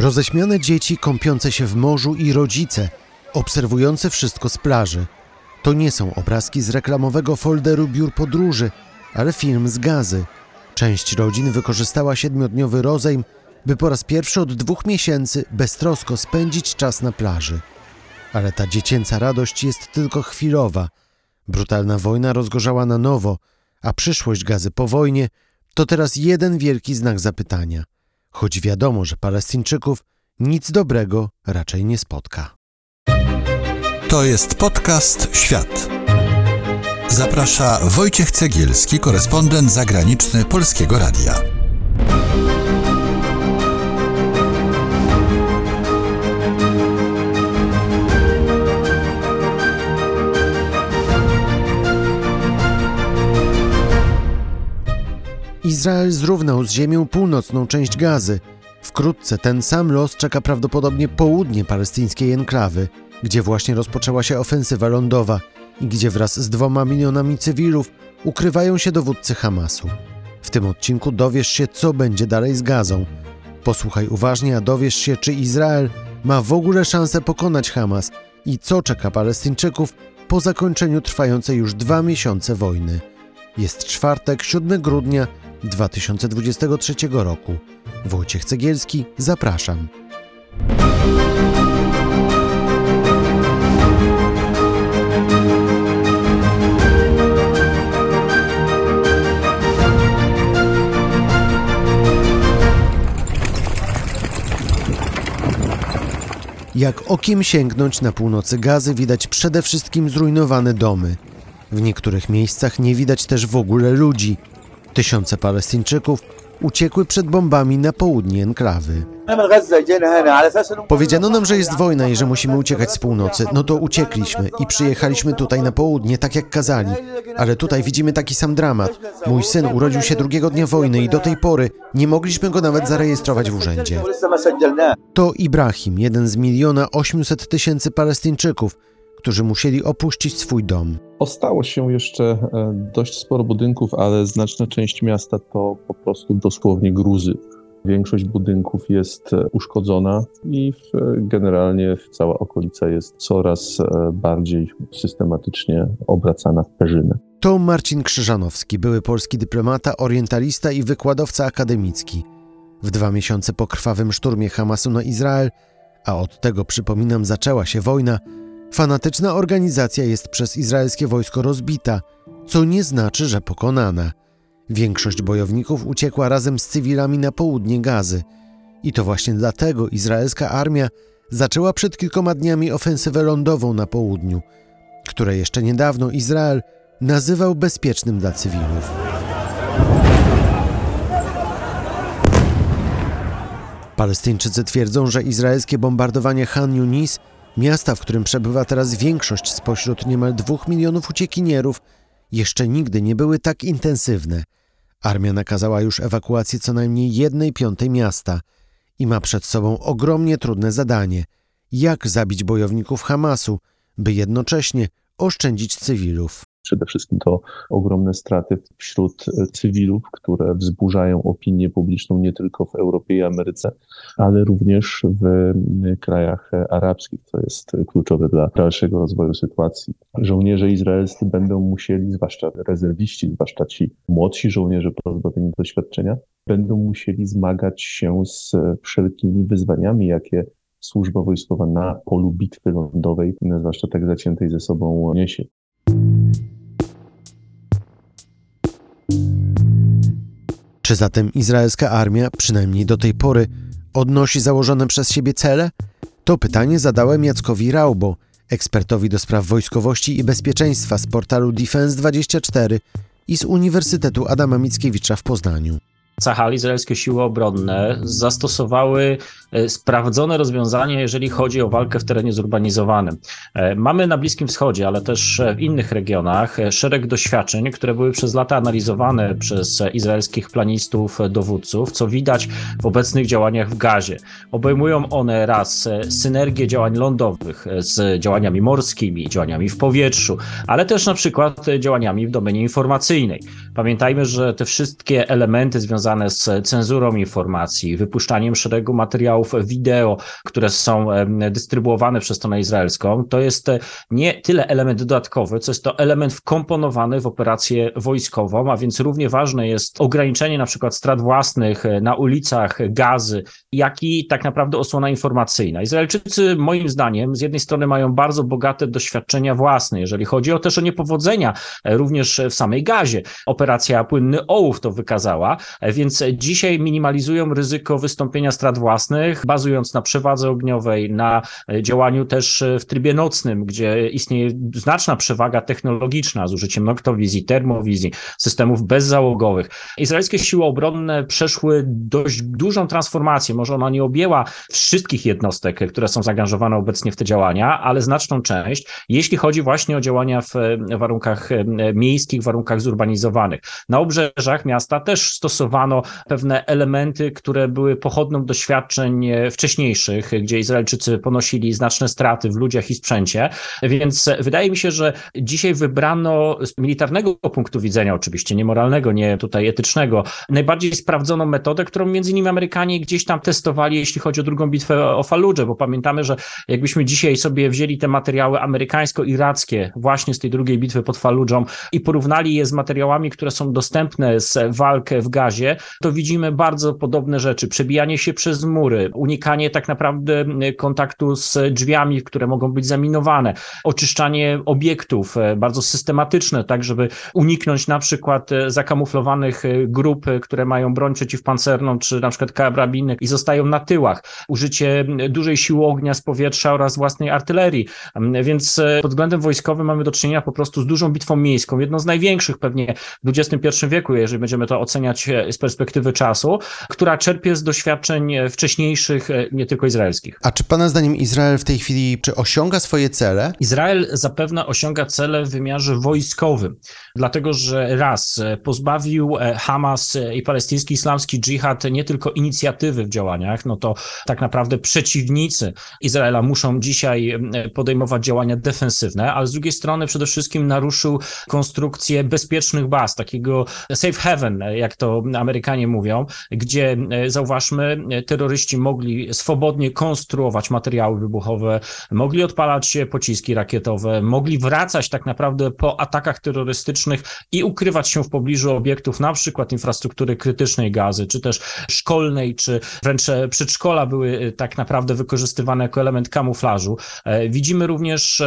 Roześmiane dzieci kąpiące się w morzu i rodzice, obserwujące wszystko z plaży. To nie są obrazki z reklamowego folderu biur podróży, ale film z gazy. Część rodzin wykorzystała siedmiodniowy rozejm, by po raz pierwszy od dwóch miesięcy beztrosko spędzić czas na plaży. Ale ta dziecięca radość jest tylko chwilowa. Brutalna wojna rozgorzała na nowo, a przyszłość gazy po wojnie to teraz jeden wielki znak zapytania. Choć wiadomo, że Palestyńczyków nic dobrego raczej nie spotka. To jest podcast Świat. Zaprasza Wojciech Cegielski, korespondent zagraniczny Polskiego Radia. Izrael zrównał z ziemią północną część gazy. Wkrótce ten sam los czeka prawdopodobnie południe palestyńskiej enklawy, gdzie właśnie rozpoczęła się ofensywa lądowa i gdzie wraz z dwoma milionami cywilów ukrywają się dowódcy Hamasu. W tym odcinku dowiesz się, co będzie dalej z gazą. Posłuchaj uważnie, a dowiesz się, czy Izrael ma w ogóle szansę pokonać Hamas i co czeka Palestyńczyków po zakończeniu trwającej już dwa miesiące wojny. Jest czwartek, 7 grudnia 2023 roku. Wojciech Cegielski, zapraszam. Jak okiem sięgnąć na północy gazy widać przede wszystkim zrujnowane domy. W niektórych miejscach nie widać też w ogóle ludzi. Tysiące Palestyńczyków uciekły przed bombami na południe enklawy. Powiedziano nam, że jest wojna i że musimy uciekać z północy. No to uciekliśmy i przyjechaliśmy tutaj na południe, tak jak kazali. Ale tutaj widzimy taki sam dramat. Mój syn urodził się drugiego dnia wojny i do tej pory nie mogliśmy go nawet zarejestrować w urzędzie. To Ibrahim, jeden z miliona 800 tysięcy Palestyńczyków, którzy musieli opuścić swój dom. Ostało się jeszcze e, dość sporo budynków, ale znaczna część miasta to po prostu dosłownie gruzy. Większość budynków jest e, uszkodzona i w, generalnie cała okolica jest coraz e, bardziej systematycznie obracana w perzynę. To Marcin Krzyżanowski, były polski dyplomata, orientalista i wykładowca akademicki. W dwa miesiące po krwawym szturmie Hamasu na Izrael, a od tego przypominam zaczęła się wojna, fanatyczna organizacja jest przez izraelskie wojsko rozbita, co nie znaczy, że pokonana. Większość bojowników uciekła razem z cywilami na południe Gazy. I to właśnie dlatego izraelska armia zaczęła przed kilkoma dniami ofensywę lądową na południu, które jeszcze niedawno Izrael nazywał bezpiecznym dla cywilów. Palestyńczycy twierdzą, że izraelskie bombardowanie Han Yunis, miasta, w którym przebywa teraz większość spośród niemal dwóch milionów uciekinierów, jeszcze nigdy nie były tak intensywne. Armia nakazała już ewakuację co najmniej jednej piątej miasta i ma przed sobą ogromnie trudne zadanie: jak zabić bojowników Hamasu, by jednocześnie oszczędzić cywilów. Przede wszystkim to ogromne straty wśród cywilów, które wzburzają opinię publiczną nie tylko w Europie i Ameryce, ale również w krajach arabskich, co jest kluczowe dla dalszego rozwoju sytuacji. Żołnierze izraelscy będą musieli, zwłaszcza rezerwiści, zwłaszcza ci młodsi żołnierze pozbawieni doświadczenia, będą musieli zmagać się z wszelkimi wyzwaniami, jakie służba wojskowa na polu bitwy lądowej, zwłaszcza tak zaciętej ze sobą niesie. Czy zatem izraelska armia, przynajmniej do tej pory, odnosi założone przez siebie cele? To pytanie zadałem Jackowi Raubo, ekspertowi do spraw wojskowości i bezpieczeństwa z portalu Defense24 i z Uniwersytetu Adama Mickiewicza w Poznaniu. Cahal, izraelskie siły obronne zastosowały sprawdzone rozwiązania, jeżeli chodzi o walkę w terenie zurbanizowanym. E, mamy na Bliskim Wschodzie, ale też w innych regionach szereg doświadczeń, które były przez lata analizowane przez izraelskich planistów, dowódców, co widać w obecnych działaniach w gazie. Obejmują one raz synergię działań lądowych z działaniami morskimi, działaniami w powietrzu, ale też na przykład działaniami w domenie informacyjnej. Pamiętajmy, że te wszystkie elementy związane z cenzurą informacji, wypuszczaniem szeregu materiałów wideo, które są dystrybuowane przez stronę izraelską, to jest nie tyle element dodatkowy, co jest to element wkomponowany w operację wojskową, a więc równie ważne jest ograniczenie na przykład strat własnych na ulicach gazy, jak i tak naprawdę osłona informacyjna. Izraelczycy moim zdaniem z jednej strony mają bardzo bogate doświadczenia własne, jeżeli chodzi o też o niepowodzenia również w samej gazie. Operacja Płynny Ołów to wykazała, więc dzisiaj minimalizują ryzyko wystąpienia strat własnych, bazując na przewadze ogniowej, na działaniu też w trybie nocnym, gdzie istnieje znaczna przewaga technologiczna z użyciem noktowizji, termowizji, systemów bezzałogowych. Izraelskie siły obronne przeszły dość dużą transformację. Może ona nie objęła wszystkich jednostek, które są zaangażowane obecnie w te działania, ale znaczną część, jeśli chodzi właśnie o działania w warunkach miejskich, warunkach zurbanizowanych. Na obrzeżach miasta też stosowano pewne elementy, które były pochodną doświadczeń wcześniejszych, gdzie Izraelczycy ponosili znaczne straty w ludziach i sprzęcie, więc wydaje mi się, że dzisiaj wybrano z militarnego punktu widzenia, oczywiście nie moralnego, nie tutaj etycznego, najbardziej sprawdzoną metodę, którą między innymi Amerykanie gdzieś tam testowali, jeśli chodzi o drugą bitwę o Faludże, bo pamiętamy, że jakbyśmy dzisiaj sobie wzięli te materiały amerykańsko-irackie właśnie z tej drugiej bitwy pod Faludżą i porównali je z materiałami, które są dostępne z walk w gazie, to widzimy bardzo podobne rzeczy. Przebijanie się przez mury, unikanie tak naprawdę kontaktu z drzwiami, które mogą być zaminowane, oczyszczanie obiektów e, bardzo systematyczne, tak żeby uniknąć na przykład e, zakamuflowanych e, grup, które mają broń przeciwpancerną, czy na przykład karabiny i zostają na tyłach. Użycie dużej siły ognia z powietrza oraz własnej artylerii. Więc pod względem wojskowym mamy do czynienia po prostu z dużą bitwą miejską, jedną z największych pewnie w XXI wieku, jeżeli będziemy to oceniać z perspektywy czasu, która czerpie z doświadczeń wcześniejszych, nie tylko izraelskich. A czy Pana zdaniem Izrael w tej chwili czy osiąga swoje cele? Izrael zapewne osiąga cele w wymiarze wojskowym, dlatego że raz pozbawił Hamas i palestyński islamski dżihad nie tylko inicjatywy w działaniach, no to tak naprawdę przeciwnicy Izraela muszą dzisiaj podejmować działania defensywne, ale z drugiej strony przede wszystkim naruszył konstrukcję bezpiecznych baz, takiego safe haven, jak to Amerykanie mówią, gdzie zauważmy, terroryści mogli swobodnie konstruować materiały wybuchowe, mogli odpalać pociski rakietowe, mogli wracać tak naprawdę po atakach terrorystycznych i ukrywać się w pobliżu obiektów, na przykład infrastruktury krytycznej gazy, czy też szkolnej, czy wręcz przedszkola były tak naprawdę wykorzystywane jako element kamuflażu. Widzimy również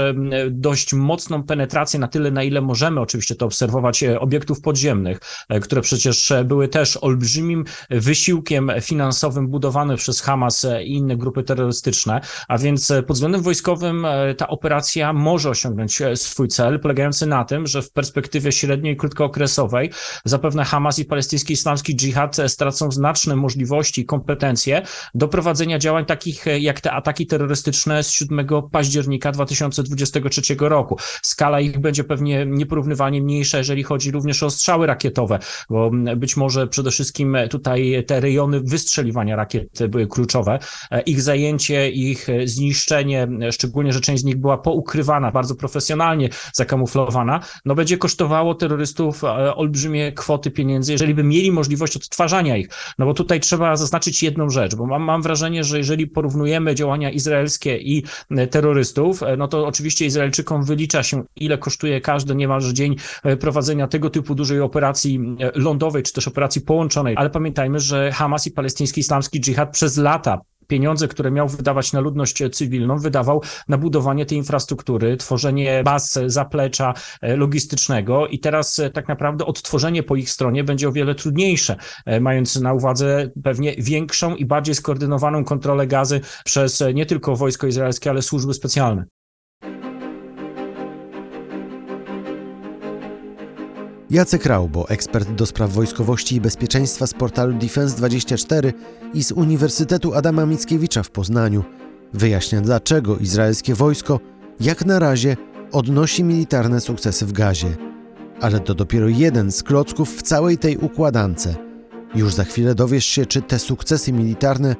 dość mocną penetrację na tyle, na ile możemy oczywiście to obserwować, obiektów podziemnych, które przecież były też olbrzymim wysiłkiem finansowym budowanych przez Hamas i inne grupy terrorystyczne, a więc pod względem wojskowym ta operacja może osiągnąć swój cel, polegający na tym, że w perspektywie średniej i krótkookresowej zapewne Hamas i palestyński islamski dżihad stracą znaczne możliwości i kompetencje do prowadzenia działań takich jak te ataki terrorystyczne z 7 października 2023 roku. Skala ich będzie pewnie nieporównywalnie mniejsza, jeżeli chodzi również o strzały rakietowe, bo być może przede wszystkim tutaj te rejony wystrzeliwania rakiet były kluczowe. Ich zajęcie, ich zniszczenie, szczególnie, że część z nich była poukrywana, bardzo profesjonalnie zakamuflowana, no będzie kosztowało terrorystów olbrzymie kwoty pieniędzy, jeżeli by mieli możliwość odtwarzania ich. No bo tutaj trzeba zaznaczyć jedną rzecz, bo mam, mam wrażenie, że jeżeli porównujemy działania izraelskie i terrorystów, no to oczywiście Izraelczykom wylicza się, ile kosztuje każdy niemalże dzień prowadzenia tego typu dużej operacji lądowej, czy też operacji połączonej, ale pamiętajmy, że Hamas i palestyński islamski dżihad przez lata pieniądze, które miał wydawać na ludność cywilną, wydawał na budowanie tej infrastruktury, tworzenie baz zaplecza logistycznego i teraz tak naprawdę odtworzenie po ich stronie będzie o wiele trudniejsze, mając na uwadze pewnie większą i bardziej skoordynowaną kontrolę gazy przez nie tylko wojsko izraelskie, ale służby specjalne. Jacek Raubo, ekspert do spraw wojskowości i bezpieczeństwa z portalu Defense24 i z Uniwersytetu Adama Mickiewicza w Poznaniu, wyjaśnia dlaczego izraelskie wojsko jak na razie odnosi militarne sukcesy w gazie. Ale to dopiero jeden z klocków w całej tej układance. Już za chwilę dowiesz się, czy te sukcesy militarne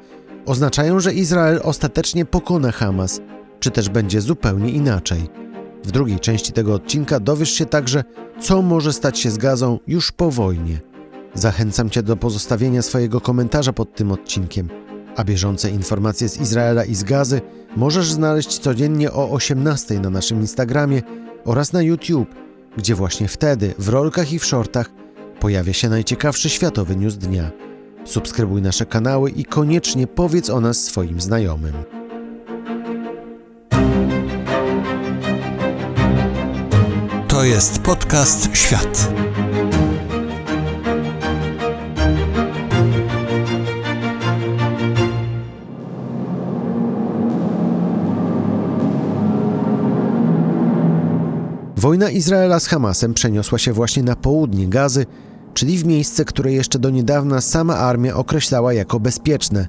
oznaczają, że Izrael ostatecznie pokona Hamas, czy też będzie zupełnie inaczej. W drugiej części tego odcinka dowiesz się także, co może stać się z gazą już po wojnie. Zachęcam Cię do pozostawienia swojego komentarza pod tym odcinkiem. A bieżące informacje z Izraela i z Gazy możesz znaleźć codziennie o 18 na naszym Instagramie oraz na YouTube, gdzie właśnie wtedy w rolkach i w shortach pojawia się najciekawszy światowy news dnia. Subskrybuj nasze kanały i koniecznie powiedz o nas swoim znajomym. To jest podcast Świat. Wojna Izraela z Hamasem przeniosła się właśnie na południe Gazy, czyli w miejsce, które jeszcze do niedawna sama armia określała jako bezpieczne.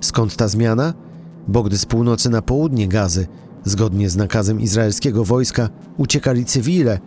Skąd ta zmiana? Bo gdy z północy na południe Gazy, zgodnie z nakazem izraelskiego wojska, uciekali cywile,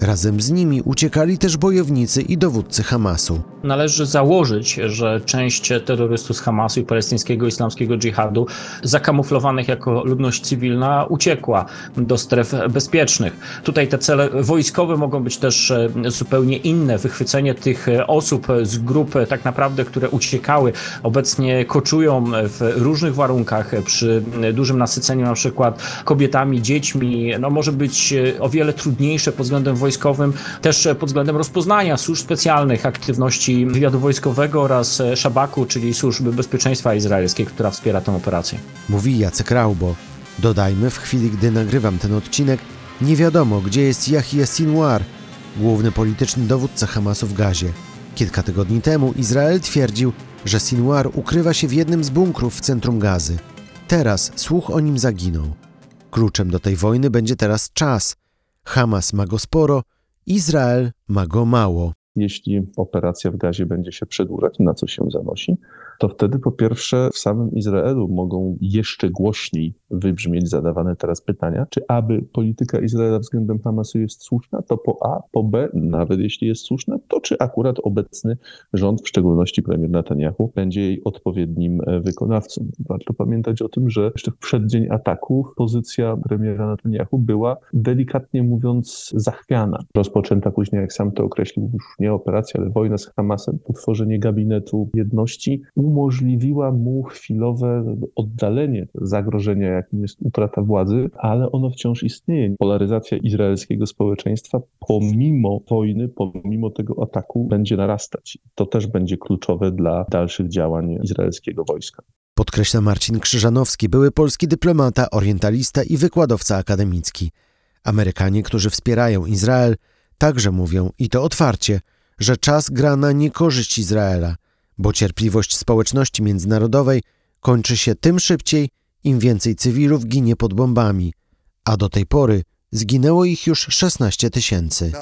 razem z nimi uciekali też bojownicy i dowódcy Hamasu. Należy założyć, że część terrorystów z Hamasu i palestyńskiego islamskiego dżihadu, zakamuflowanych jako ludność cywilna, uciekła do stref bezpiecznych. Tutaj te cele wojskowe mogą być też e, zupełnie inne. Wychwycenie tych osób z grup, tak naprawdę, które uciekały, obecnie koczują w różnych warunkach, przy dużym nasyceniu, na przykład kobietami, dziećmi, no może być o wiele trudniejsze pod względem wojskowym, też pod względem rozpoznania służb specjalnych, aktywności wywiadu wojskowego oraz Szabaku, czyli służby bezpieczeństwa izraelskiej, która wspiera tę operację. Mówi Jacek Raubo. Dodajmy, w chwili gdy nagrywam ten odcinek, nie wiadomo, gdzie jest Yahya Sinwar, główny polityczny dowódca Hamasu w Gazie. Kilka tygodni temu Izrael twierdził, że Sinwar ukrywa się w jednym z bunkrów w centrum Gazy. Teraz słuch o nim zaginął. Kluczem do tej wojny będzie teraz czas. Hamas ma go sporo, Izrael ma go mało. Jeśli operacja w gazie będzie się przedłużać, na co się zanosi, to wtedy po pierwsze w samym Izraelu mogą jeszcze głośniej wybrzmieć zadawane teraz pytania, czy aby polityka Izraela względem Hamasu jest słuszna, to po A, po B, nawet jeśli jest słuszna, to czy akurat obecny rząd, w szczególności premier Netanyahu, będzie jej odpowiednim e, wykonawcą. Warto pamiętać o tym, że jeszcze w przeddzień ataku pozycja premiera Netanyahu była delikatnie mówiąc zachwiana. Rozpoczęta później, jak sam to określił, już nie operacja, ale wojna z Hamasem, utworzenie gabinetu jedności umożliwiła mu chwilowe oddalenie zagrożenia, jakim jest utrata władzy, ale ono wciąż istnieje. Polaryzacja izraelskiego społeczeństwa pomimo wojny, pomimo tego ataku będzie narastać. To też będzie kluczowe dla dalszych działań izraelskiego wojska. Podkreśla Marcin Krzyżanowski, były polski dyplomata, orientalista i wykładowca akademicki. Amerykanie, którzy wspierają Izrael, także mówią, i to otwarcie, że czas gra na niekorzyść Izraela – bo cierpliwość społeczności międzynarodowej kończy się tym szybciej, im więcej cywilów ginie pod bombami, a do tej pory zginęło ich już 16 tysięcy.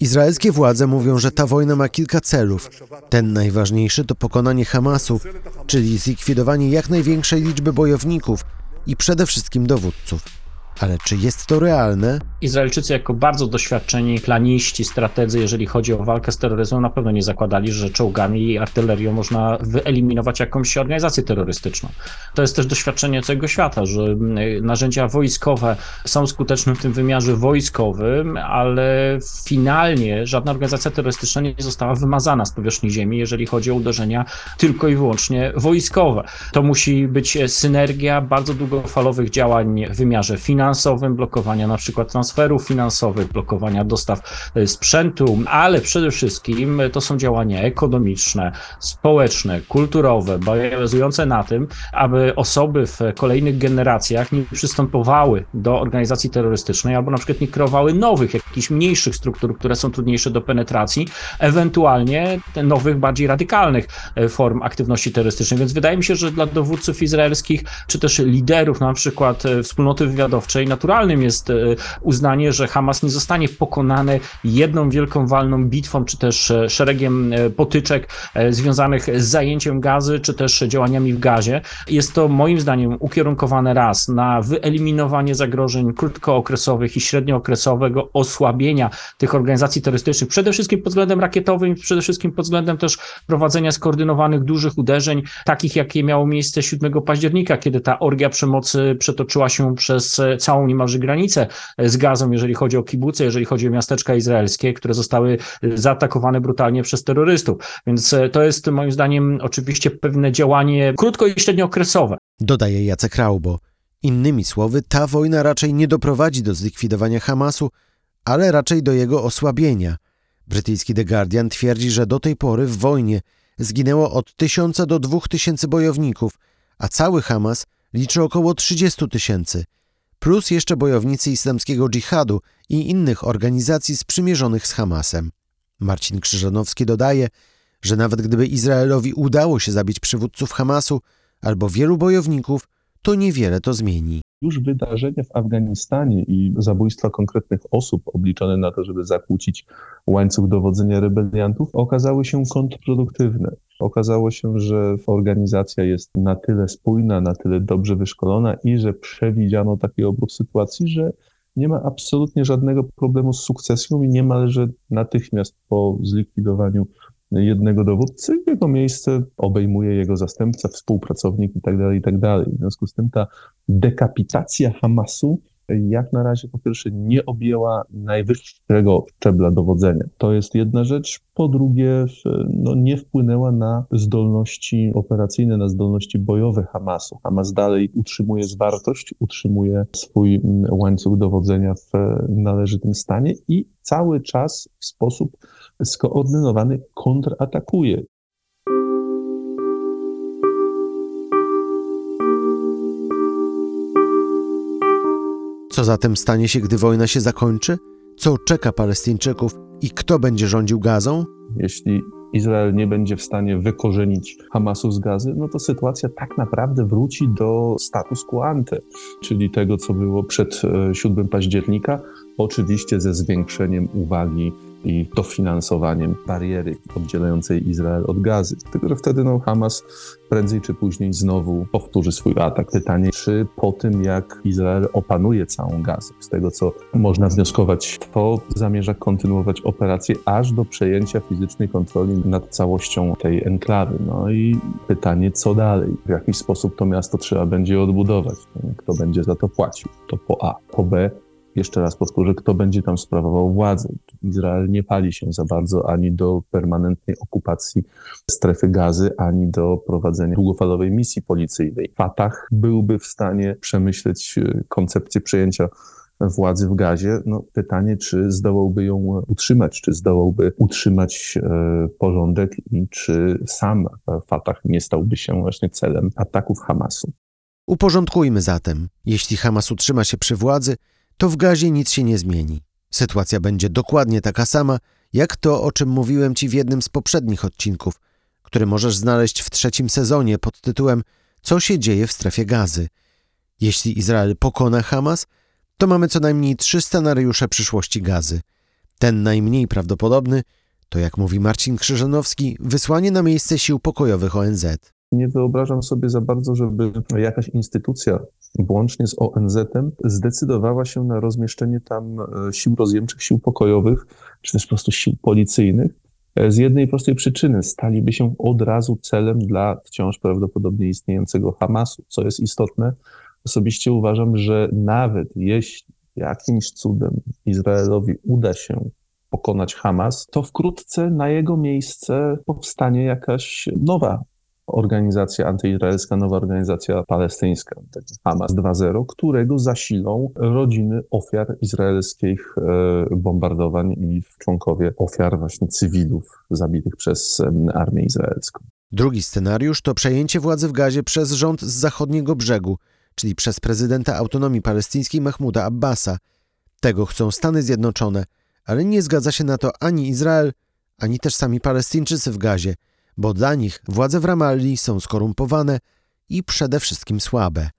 Izraelskie władze mówią, że ta wojna ma kilka celów. Ten najważniejszy to pokonanie Hamasu, czyli zlikwidowanie jak największej liczby bojowników i przede wszystkim dowódców. Ale czy jest to realne? Izraelczycy, jako bardzo doświadczeni planiści, strategzy, jeżeli chodzi o walkę z terroryzmem, na pewno nie zakładali, że czołgami i artylerią można wyeliminować jakąś organizację terrorystyczną. To jest też doświadczenie całego świata, że narzędzia wojskowe są skuteczne w tym wymiarze wojskowym, ale finalnie żadna organizacja terrorystyczna nie została wymazana z powierzchni ziemi, jeżeli chodzi o uderzenia tylko i wyłącznie wojskowe. To musi być synergia bardzo długofalowych działań w wymiarze finansowym, finansowym, blokowania na przykład transferów finansowych, blokowania dostaw e, sprzętu, ale przede wszystkim to są działania ekonomiczne, społeczne, kulturowe, bazujące na tym, aby osoby w kolejnych generacjach nie przystępowały do organizacji terrorystycznej albo na przykład nie kreowały nowych, jakichś mniejszych struktur, które są trudniejsze do penetracji, ewentualnie nowych, bardziej radykalnych e, form aktywności terrorystycznej. Więc wydaje mi się, że dla dowódców izraelskich, czy też liderów na przykład e, wspólnoty wywiadowczej, naturalnym jest e, uznanie, że Hamas nie zostanie pokonany jedną wielką walną bitwą, czy też e, szeregiem e, potyczek związanych z zajęciem gazy, czy też działaniami w gazie. Jest to moim zdaniem ukierunkowane raz na wyeliminowanie zagrożeń krótkookresowych i średniookresowego osłabienia tych organizacji terrorystycznych, przede wszystkim pod względem rakietowym, przede wszystkim pod względem też prowadzenia skoordynowanych dużych uderzeń, takich jakie miało miejsce 7 października, kiedy ta orgia przemocy przetoczyła się przez całą niemalże granicę z Gazą, jeżeli chodzi o kibuce, jeżeli chodzi o miasteczka izraelskie, które zostały zaatakowane brutalnie przez terrorystów. Więc to jest moim zdaniem oczywiście pewne działanie krótko i średniookresowe. Dodaje Jacek Raubo. Innymi słowy, ta wojna raczej nie doprowadzi do zlikwidowania Hamasu, ale raczej do jego osłabienia. Brytyjski The Guardian twierdzi, że do tej pory w wojnie zginęło od 1000 do 2000 bojowników, a cały Hamas liczy około 30 tysięcy, plus jeszcze bojownicy islamskiego dżihadu i innych organizacji sprzymierzonych z Hamasem. Marcin Krzyżanowski dodaje, że nawet gdyby Izraelowi udało się zabić przywódców Hamasu albo wielu bojowników, to niewiele to zmieni. Już wydarzenia w Afganistanie i zabójstwa konkretnych osób obliczone na to, żeby zakłócić łańcuch dowodzenia rebeliantów, okazały się kontrproduktywne. Okazało się, że organizacja jest na tyle spójna, na tyle dobrze wyszkolona i że przewidziano taki obrót sytuacji, że nie ma absolutnie żadnego problemu z sukcesją i niemalże natychmiast po zlikwidowaniu jednego dowódcy, jego miejsce obejmuje jego zastępca, współpracownik itd., tak itd. Tak w związku z tym ta dekapitacja Hamasu jak na razie po pierwsze nie objęła najwyższego szczebla dowodzenia. To jest jedna rzecz. Po drugie, no, nie wpłynęła na zdolności operacyjne, na zdolności bojowe Hamasu. Hamas dalej utrzymuje zwartość, utrzymuje swój mm, łańcuch dowodzenia w należytym stanie i cały czas w sposób skoordynowany kontratakuje. Co zatem stanie się, gdy wojna się zakończy? Co czeka Palestyńczyków i kto będzie rządził Gazą? Jeśli Izrael nie będzie w stanie wykorzenić Hamasu z gazy, no to sytuacja tak naprawdę wróci do status quo ante, czyli tego, co było przed 7 e, października, oczywiście ze zwiększeniem uwagi i dofinansowaniem bariery oddzielającej Izrael od gazy. Tylko, że wtedy no, Hamas prędzej czy później znowu powtórzy swój atak. Pytanie, czy po tym, jak Izrael opanuje całą gazę, z tego co można wnioskować, to zamierza kontynuować operację aż do przejęcia fizycznej kontroli nad całością tej enklawy. No i pytanie, co dalej? W jaki sposób to miasto trzeba będzie odbudować? Kto będzie za to płacił? To po A. Po B, jeszcze raz powtórzę, kto będzie tam sprawował władzę. Izrael nie pali się za bardzo ani do permanentnej okupacji strefy gazy, ani do prowadzenia długofalowej misji policyjnej. Fatah byłby w stanie przemyśleć e, koncepcję przejęcia władzy w gazie. No, pytanie, czy zdołałby ją utrzymać, czy zdołałby utrzymać e, porządek i czy sam Fatah nie stałby się właśnie celem ataków Hamasu. Uporządkujmy zatem. Jeśli Hamas utrzyma się przy władzy, to w gazie nic się nie zmieni. Sytuacja będzie dokładnie taka sama, jak to, o czym mówiłem Ci w jednym z poprzednich odcinków, który możesz znaleźć w trzecim sezonie pod tytułem Co się dzieje w strefie gazy. Jeśli Izrael pokona Hamas, to mamy co najmniej trzy scenariusze przyszłości gazy. Ten najmniej prawdopodobny to, jak mówi Marcin Krzyżanowski, wysłanie na miejsce sił pokojowych ONZ. Nie wyobrażam sobie za bardzo, żeby jakaś instytucja włącznie z ONZ-em, zdecydowała się na rozmieszczenie tam e, sił rozjemczych, sił pokojowych, czy też po prostu sił policyjnych. E, z jednej prostej przyczyny staliby się od razu celem dla wciąż prawdopodobnie istniejącego Hamasu. Co jest istotne, osobiście uważam, że nawet jeśli jakimś cudem Izraelowi uda się pokonać Hamas, to wkrótce na jego miejsce powstanie jakaś nowa organizacja antyizraelska, nowa organizacja palestyńska, Hamas 2.0, którego zasilą rodziny ofiar izraelskich e, bombardowań i członkowie ofiar właśnie cywilów zabitych przez armię izraelską. Drugi scenariusz to przejęcie władzy w Gazie przez rząd z zachodniego brzegu, czyli przez prezydenta autonomii palestyńskiej Mahmuda Abbasa. Tego chcą Stany Zjednoczone, ale nie zgadza się na to ani Izrael, ani też sami Palestyńczycy w Gazie – bo dla nich władze w Ramalli są skorumpowane i przede wszystkim słabe.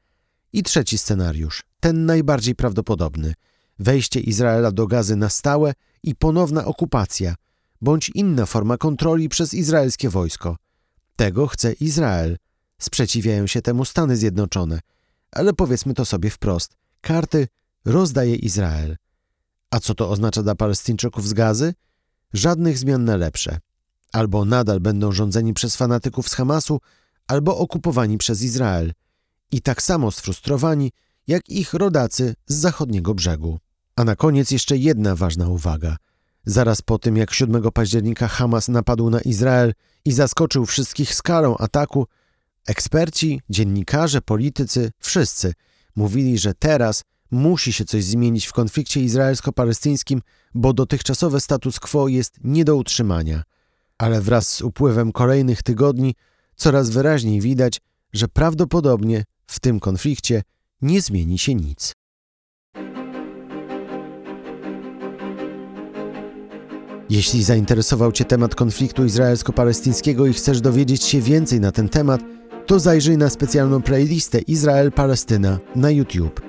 I trzeci scenariusz, ten najbardziej prawdopodobny wejście Izraela do gazy na stałe i ponowna okupacja, bądź inna forma kontroli przez izraelskie wojsko. Tego chce Izrael. Sprzeciwiają się temu Stany Zjednoczone, ale powiedzmy to sobie wprost: karty rozdaje Izrael. A co to oznacza dla Palestyńczyków z gazy? Żadnych zmian na lepsze albo nadal będą rządzeni przez fanatyków z Hamasu, albo okupowani przez Izrael. I tak samo sfrustrowani, jak ich rodacy z zachodniego brzegu. A na koniec jeszcze jedna ważna uwaga. Zaraz po tym, jak 7 października Hamas napadł na Izrael i zaskoczył wszystkich skalą ataku, eksperci, dziennikarze, politycy, wszyscy mówili, że teraz musi się coś zmienić w konflikcie izraelsko-palestyńskim, bo dotychczasowy status quo jest nie do utrzymania. Ale wraz z upływem kolejnych tygodni coraz wyraźniej widać, że prawdopodobnie w tym konflikcie nie zmieni się nic. Jeśli zainteresował Cię temat konfliktu izraelsko-palestyńskiego i chcesz dowiedzieć się więcej na ten temat, to zajrzyj na specjalną playlistę Izrael-Palestyna na YouTube.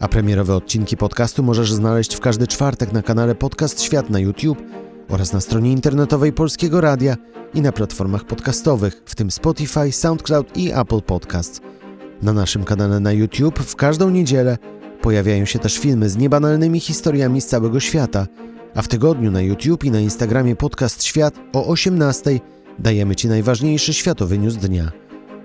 A premierowe odcinki podcastu możesz znaleźć w każdy czwartek na kanale Podcast Świat na YouTube oraz na stronie internetowej Polskiego Radia i na platformach podcastowych, w tym Spotify, SoundCloud i Apple Podcasts. Na naszym kanale na YouTube w każdą niedzielę pojawiają się też filmy z niebanalnymi historiami z całego świata, a w tygodniu na YouTube i na Instagramie Podcast Świat o 18 dajemy Ci najważniejszy światowy news dnia.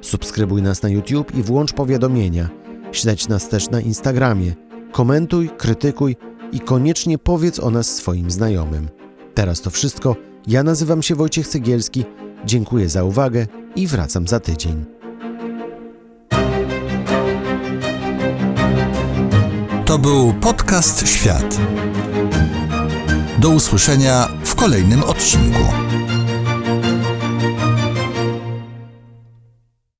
Subskrybuj nas na YouTube i włącz powiadomienia. Śledź nas też na Instagramie. Komentuj, krytykuj i koniecznie powiedz o nas swoim znajomym. Teraz to wszystko. Ja nazywam się Wojciech Cegielski. Dziękuję za uwagę i wracam za tydzień. To był podcast Świat. Do usłyszenia w kolejnym odcinku.